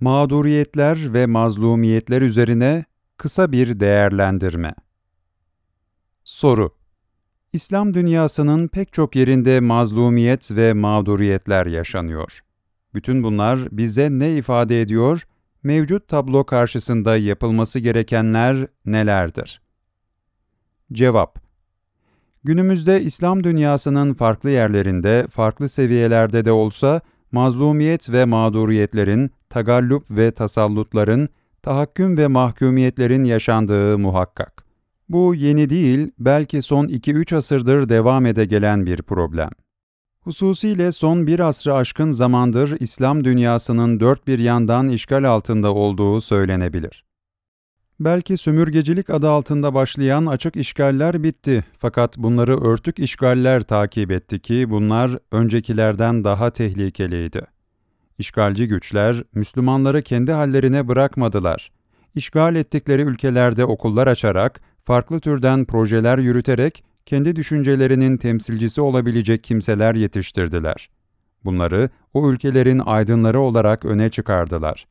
Mağduriyetler ve mazlumiyetler üzerine kısa bir değerlendirme. Soru: İslam dünyasının pek çok yerinde mazlumiyet ve mağduriyetler yaşanıyor. Bütün bunlar bize ne ifade ediyor? Mevcut tablo karşısında yapılması gerekenler nelerdir? Cevap: Günümüzde İslam dünyasının farklı yerlerinde, farklı seviyelerde de olsa mazlumiyet ve mağduriyetlerin, tagallup ve tasallutların, tahakküm ve mahkumiyetlerin yaşandığı muhakkak. Bu yeni değil, belki son 2-3 asırdır devam ede gelen bir problem. Hususiyle son bir asrı aşkın zamandır İslam dünyasının dört bir yandan işgal altında olduğu söylenebilir. Belki sömürgecilik adı altında başlayan açık işgaller bitti fakat bunları örtük işgaller takip etti ki bunlar öncekilerden daha tehlikeliydi. İşgalci güçler Müslümanları kendi hallerine bırakmadılar. İşgal ettikleri ülkelerde okullar açarak, farklı türden projeler yürüterek kendi düşüncelerinin temsilcisi olabilecek kimseler yetiştirdiler. Bunları o ülkelerin aydınları olarak öne çıkardılar.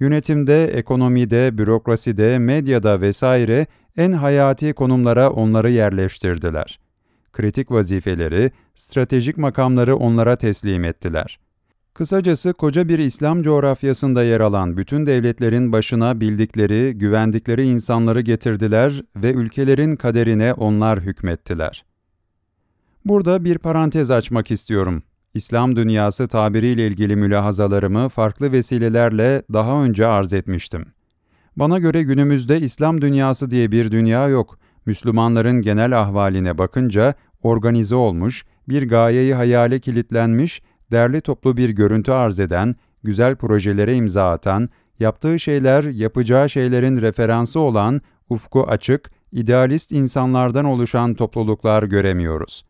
Yönetimde, ekonomide, bürokraside, medyada vesaire en hayati konumlara onları yerleştirdiler. Kritik vazifeleri, stratejik makamları onlara teslim ettiler. Kısacası koca bir İslam coğrafyasında yer alan bütün devletlerin başına bildikleri, güvendikleri insanları getirdiler ve ülkelerin kaderine onlar hükmettiler. Burada bir parantez açmak istiyorum. İslam dünyası tabiriyle ilgili mülahazalarımı farklı vesilelerle daha önce arz etmiştim. Bana göre günümüzde İslam dünyası diye bir dünya yok. Müslümanların genel ahvaline bakınca organize olmuş, bir gayeyi hayale kilitlenmiş, derli toplu bir görüntü arz eden, güzel projelere imza atan, yaptığı şeyler, yapacağı şeylerin referansı olan, ufku açık, idealist insanlardan oluşan topluluklar göremiyoruz.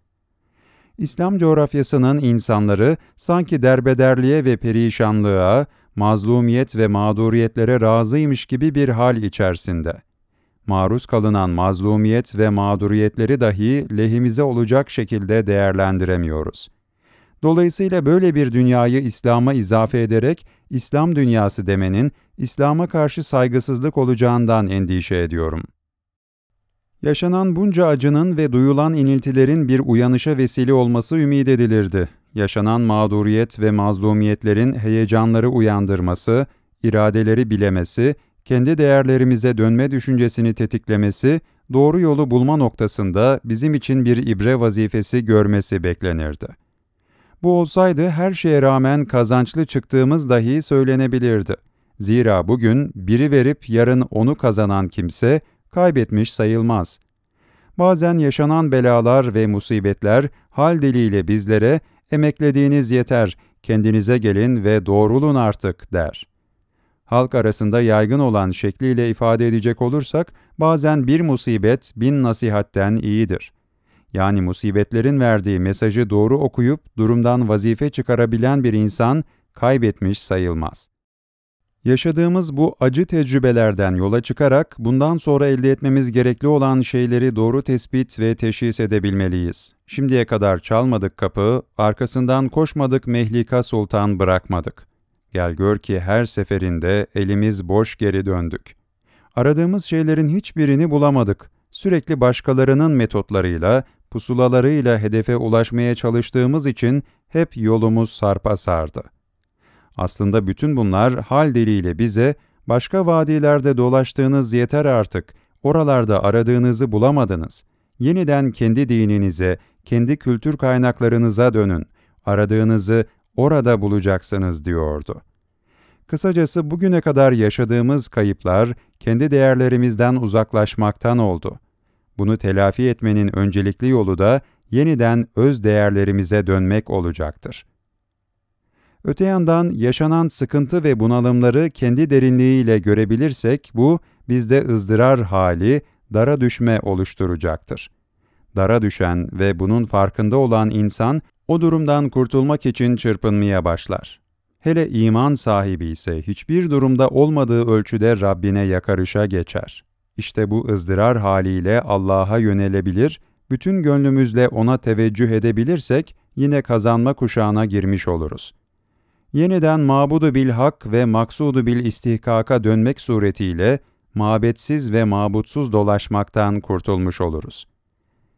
İslam coğrafyasının insanları sanki derbederliğe ve perişanlığa, mazlumiyet ve mağduriyetlere razıymış gibi bir hal içerisinde. Maruz kalınan mazlumiyet ve mağduriyetleri dahi lehimize olacak şekilde değerlendiremiyoruz. Dolayısıyla böyle bir dünyayı İslam'a izafe ederek İslam dünyası demenin İslam'a karşı saygısızlık olacağından endişe ediyorum. Yaşanan bunca acının ve duyulan iniltilerin bir uyanışa vesile olması ümit edilirdi. Yaşanan mağduriyet ve mazlumiyetlerin heyecanları uyandırması, iradeleri bilemesi, kendi değerlerimize dönme düşüncesini tetiklemesi, doğru yolu bulma noktasında bizim için bir ibre vazifesi görmesi beklenirdi. Bu olsaydı her şeye rağmen kazançlı çıktığımız dahi söylenebilirdi. Zira bugün biri verip yarın onu kazanan kimse kaybetmiş sayılmaz. Bazen yaşanan belalar ve musibetler hal diliyle bizlere emeklediğiniz yeter, kendinize gelin ve doğrulun artık der. Halk arasında yaygın olan şekliyle ifade edecek olursak, bazen bir musibet bin nasihatten iyidir. Yani musibetlerin verdiği mesajı doğru okuyup durumdan vazife çıkarabilen bir insan kaybetmiş sayılmaz. Yaşadığımız bu acı tecrübelerden yola çıkarak bundan sonra elde etmemiz gerekli olan şeyleri doğru tespit ve teşhis edebilmeliyiz. Şimdiye kadar çalmadık kapı, arkasından koşmadık mehlika sultan bırakmadık. Gel gör ki her seferinde elimiz boş geri döndük. Aradığımız şeylerin hiçbirini bulamadık. Sürekli başkalarının metotlarıyla, pusulalarıyla hedefe ulaşmaya çalıştığımız için hep yolumuz sarpa sardı. Aslında bütün bunlar hal diliyle bize, başka vadilerde dolaştığınız yeter artık, oralarda aradığınızı bulamadınız. Yeniden kendi dininize, kendi kültür kaynaklarınıza dönün. Aradığınızı orada bulacaksınız diyordu. Kısacası bugüne kadar yaşadığımız kayıplar kendi değerlerimizden uzaklaşmaktan oldu. Bunu telafi etmenin öncelikli yolu da yeniden öz değerlerimize dönmek olacaktır. Öte yandan yaşanan sıkıntı ve bunalımları kendi derinliğiyle görebilirsek bu bizde ızdırar hali, dara düşme oluşturacaktır. Dara düşen ve bunun farkında olan insan o durumdan kurtulmak için çırpınmaya başlar. Hele iman sahibi ise hiçbir durumda olmadığı ölçüde Rabbine yakarışa geçer. İşte bu ızdırar haliyle Allah'a yönelebilir, bütün gönlümüzle ona teveccüh edebilirsek yine kazanma kuşağına girmiş oluruz. Yeniden mabudu bil hak ve maksudu bil istihkaka dönmek suretiyle mabetsiz ve mabutsuz dolaşmaktan kurtulmuş oluruz.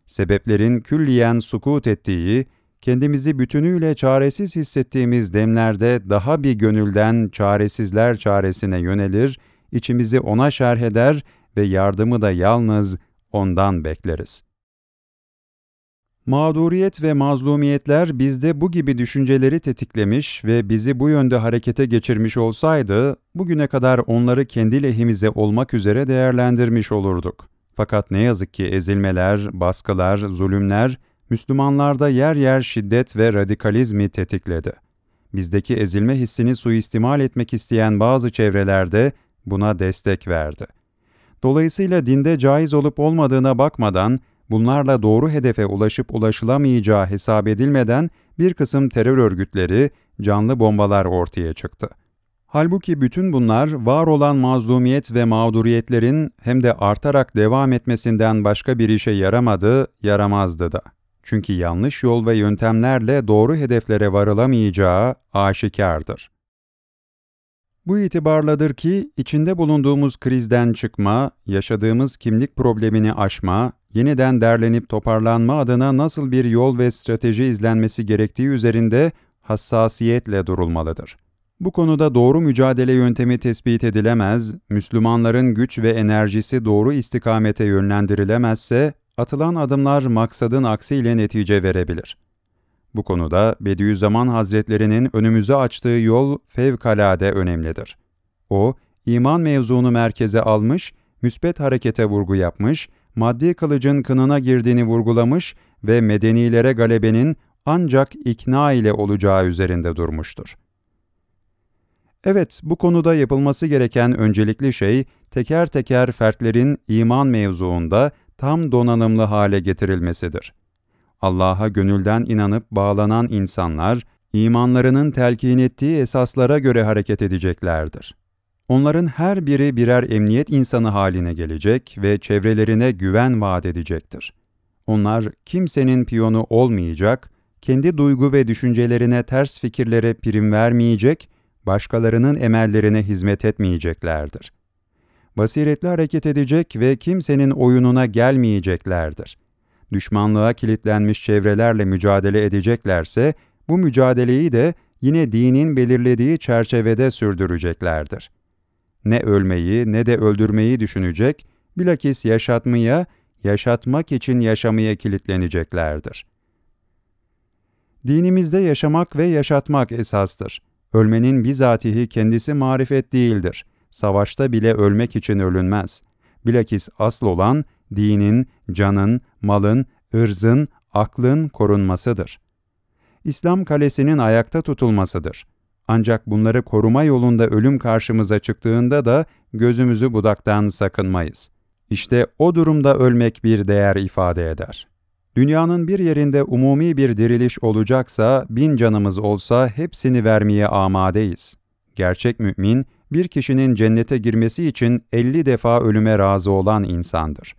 Sebeplerin külliyen sukut ettiği, kendimizi bütünüyle çaresiz hissettiğimiz demlerde daha bir gönülden çaresizler çaresine yönelir, içimizi ona şerh eder ve yardımı da yalnız ondan bekleriz. Mağduriyet ve mazlumiyetler bizde bu gibi düşünceleri tetiklemiş ve bizi bu yönde harekete geçirmiş olsaydı, bugüne kadar onları kendi lehimize olmak üzere değerlendirmiş olurduk. Fakat ne yazık ki ezilmeler, baskılar, zulümler, Müslümanlarda yer yer şiddet ve radikalizmi tetikledi. Bizdeki ezilme hissini suistimal etmek isteyen bazı çevrelerde buna destek verdi. Dolayısıyla dinde caiz olup olmadığına bakmadan, bunlarla doğru hedefe ulaşıp ulaşılamayacağı hesap edilmeden bir kısım terör örgütleri, canlı bombalar ortaya çıktı. Halbuki bütün bunlar var olan mazlumiyet ve mağduriyetlerin hem de artarak devam etmesinden başka bir işe yaramadı, yaramazdı da. Çünkü yanlış yol ve yöntemlerle doğru hedeflere varılamayacağı aşikardır. Bu itibarladır ki içinde bulunduğumuz krizden çıkma, yaşadığımız kimlik problemini aşma, yeniden derlenip toparlanma adına nasıl bir yol ve strateji izlenmesi gerektiği üzerinde hassasiyetle durulmalıdır. Bu konuda doğru mücadele yöntemi tespit edilemez, Müslümanların güç ve enerjisi doğru istikamete yönlendirilemezse, atılan adımlar maksadın aksiyle netice verebilir. Bu konuda Bediüzzaman Hazretlerinin önümüze açtığı yol fevkalade önemlidir. O, iman mevzunu merkeze almış, müsbet harekete vurgu yapmış, maddi kılıcın kınına girdiğini vurgulamış ve medenilere galebenin ancak ikna ile olacağı üzerinde durmuştur. Evet, bu konuda yapılması gereken öncelikli şey, teker teker fertlerin iman mevzuunda tam donanımlı hale getirilmesidir. Allah'a gönülden inanıp bağlanan insanlar, imanlarının telkin ettiği esaslara göre hareket edeceklerdir. Onların her biri birer emniyet insanı haline gelecek ve çevrelerine güven vaat edecektir. Onlar kimsenin piyonu olmayacak, kendi duygu ve düşüncelerine ters fikirlere prim vermeyecek, başkalarının emellerine hizmet etmeyeceklerdir. Basiretli hareket edecek ve kimsenin oyununa gelmeyeceklerdir. Düşmanlığa kilitlenmiş çevrelerle mücadele edeceklerse, bu mücadeleyi de yine dinin belirlediği çerçevede sürdüreceklerdir. Ne ölmeyi ne de öldürmeyi düşünecek, bilakis yaşatmaya, yaşatmak için yaşamaya kilitleneceklerdir. Dinimizde yaşamak ve yaşatmak esastır. Ölmenin bizatihi kendisi marifet değildir. Savaşta bile ölmek için ölünmez. Bilakis asıl olan dinin, canın, malın, ırzın, aklın korunmasıdır. İslam kalesinin ayakta tutulmasıdır. Ancak bunları koruma yolunda ölüm karşımıza çıktığında da gözümüzü budaktan sakınmayız. İşte o durumda ölmek bir değer ifade eder. Dünyanın bir yerinde umumi bir diriliş olacaksa, bin canımız olsa hepsini vermeye amadeyiz. Gerçek mümin, bir kişinin cennete girmesi için elli defa ölüme razı olan insandır.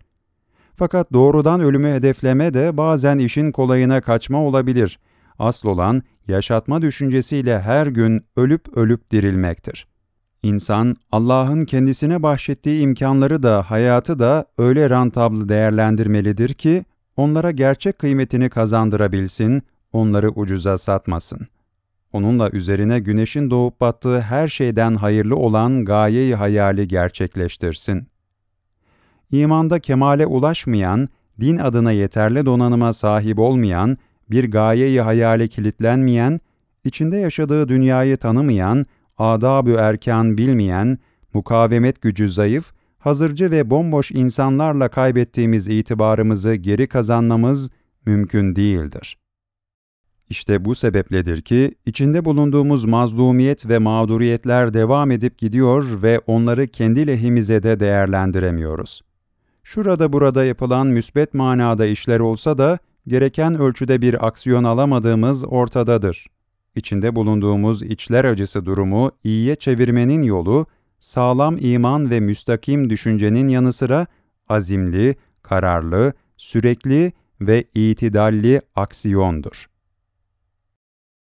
Fakat doğrudan ölümü hedefleme de bazen işin kolayına kaçma olabilir. Asıl olan yaşatma düşüncesiyle her gün ölüp ölüp dirilmektir. İnsan, Allah'ın kendisine bahşettiği imkanları da hayatı da öyle rantablı değerlendirmelidir ki, onlara gerçek kıymetini kazandırabilsin, onları ucuza satmasın. Onunla üzerine güneşin doğup battığı her şeyden hayırlı olan gayeyi hayali gerçekleştirsin. İmanda kemale ulaşmayan, din adına yeterli donanıma sahip olmayan, bir gayeyi hayale kilitlenmeyen, içinde yaşadığı dünyayı tanımayan, adab-ı erkan bilmeyen, mukavemet gücü zayıf, hazırcı ve bomboş insanlarla kaybettiğimiz itibarımızı geri kazanmamız mümkün değildir. İşte bu sebepledir ki içinde bulunduğumuz mazlumiyet ve mağduriyetler devam edip gidiyor ve onları kendi lehimize de değerlendiremiyoruz. Şurada burada yapılan müsbet manada işler olsa da gereken ölçüde bir aksiyon alamadığımız ortadadır. İçinde bulunduğumuz içler acısı durumu iyiye çevirmenin yolu, sağlam iman ve müstakim düşüncenin yanı sıra azimli, kararlı, sürekli ve itidalli aksiyondur.